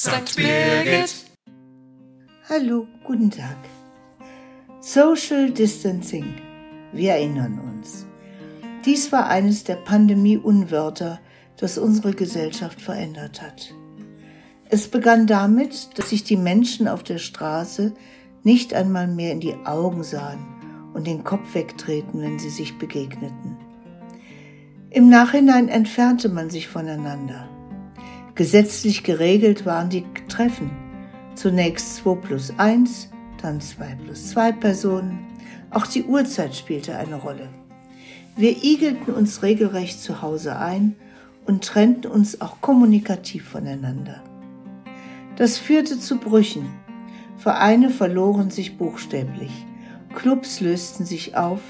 St. Birgit. Hallo, guten Tag. Social Distancing. Wir erinnern uns. Dies war eines der Pandemie-Unwörter, das unsere Gesellschaft verändert hat. Es begann damit, dass sich die Menschen auf der Straße nicht einmal mehr in die Augen sahen und den Kopf wegtreten, wenn sie sich begegneten. Im Nachhinein entfernte man sich voneinander. Gesetzlich geregelt waren die Treffen. Zunächst 2 plus 1, dann 2 plus 2 Personen. Auch die Uhrzeit spielte eine Rolle. Wir igelten uns regelrecht zu Hause ein und trennten uns auch kommunikativ voneinander. Das führte zu Brüchen. Vereine verloren sich buchstäblich. Clubs lösten sich auf,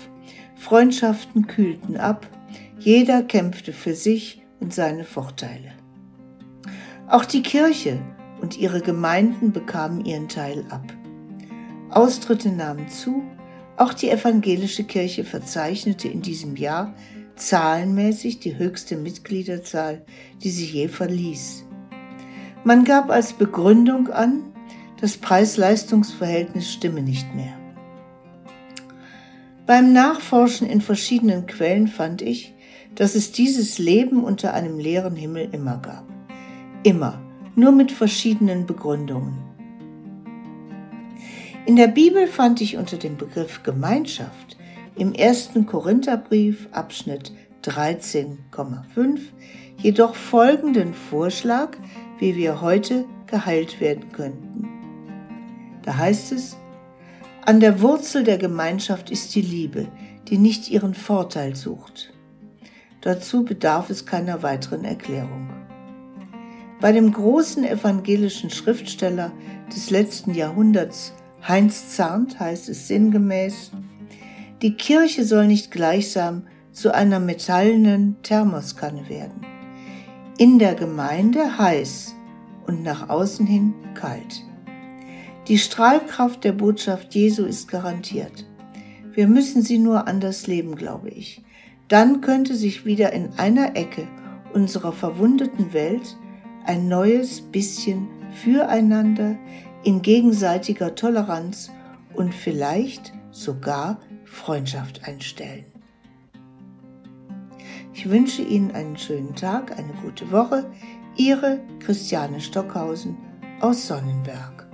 Freundschaften kühlten ab, jeder kämpfte für sich und seine Vorteile. Auch die Kirche und ihre Gemeinden bekamen ihren Teil ab. Austritte nahmen zu, auch die evangelische Kirche verzeichnete in diesem Jahr zahlenmäßig die höchste Mitgliederzahl, die sie je verließ. Man gab als Begründung an, das Preis-Leistungs-Verhältnis stimme nicht mehr. Beim Nachforschen in verschiedenen Quellen fand ich, dass es dieses Leben unter einem leeren Himmel immer gab. Immer, nur mit verschiedenen Begründungen. In der Bibel fand ich unter dem Begriff Gemeinschaft im ersten Korintherbrief Abschnitt 13,5 jedoch folgenden Vorschlag, wie wir heute geheilt werden könnten. Da heißt es, an der Wurzel der Gemeinschaft ist die Liebe, die nicht ihren Vorteil sucht. Dazu bedarf es keiner weiteren Erklärung. Bei dem großen evangelischen Schriftsteller des letzten Jahrhunderts, Heinz Zarnt, heißt es sinngemäß, die Kirche soll nicht gleichsam zu einer metallenen Thermoskanne werden. In der Gemeinde heiß und nach außen hin kalt. Die Strahlkraft der Botschaft Jesu ist garantiert. Wir müssen sie nur anders leben, glaube ich. Dann könnte sich wieder in einer Ecke unserer verwundeten Welt ein neues bisschen füreinander in gegenseitiger Toleranz und vielleicht sogar Freundschaft einstellen. Ich wünsche Ihnen einen schönen Tag, eine gute Woche. Ihre Christiane Stockhausen aus Sonnenberg.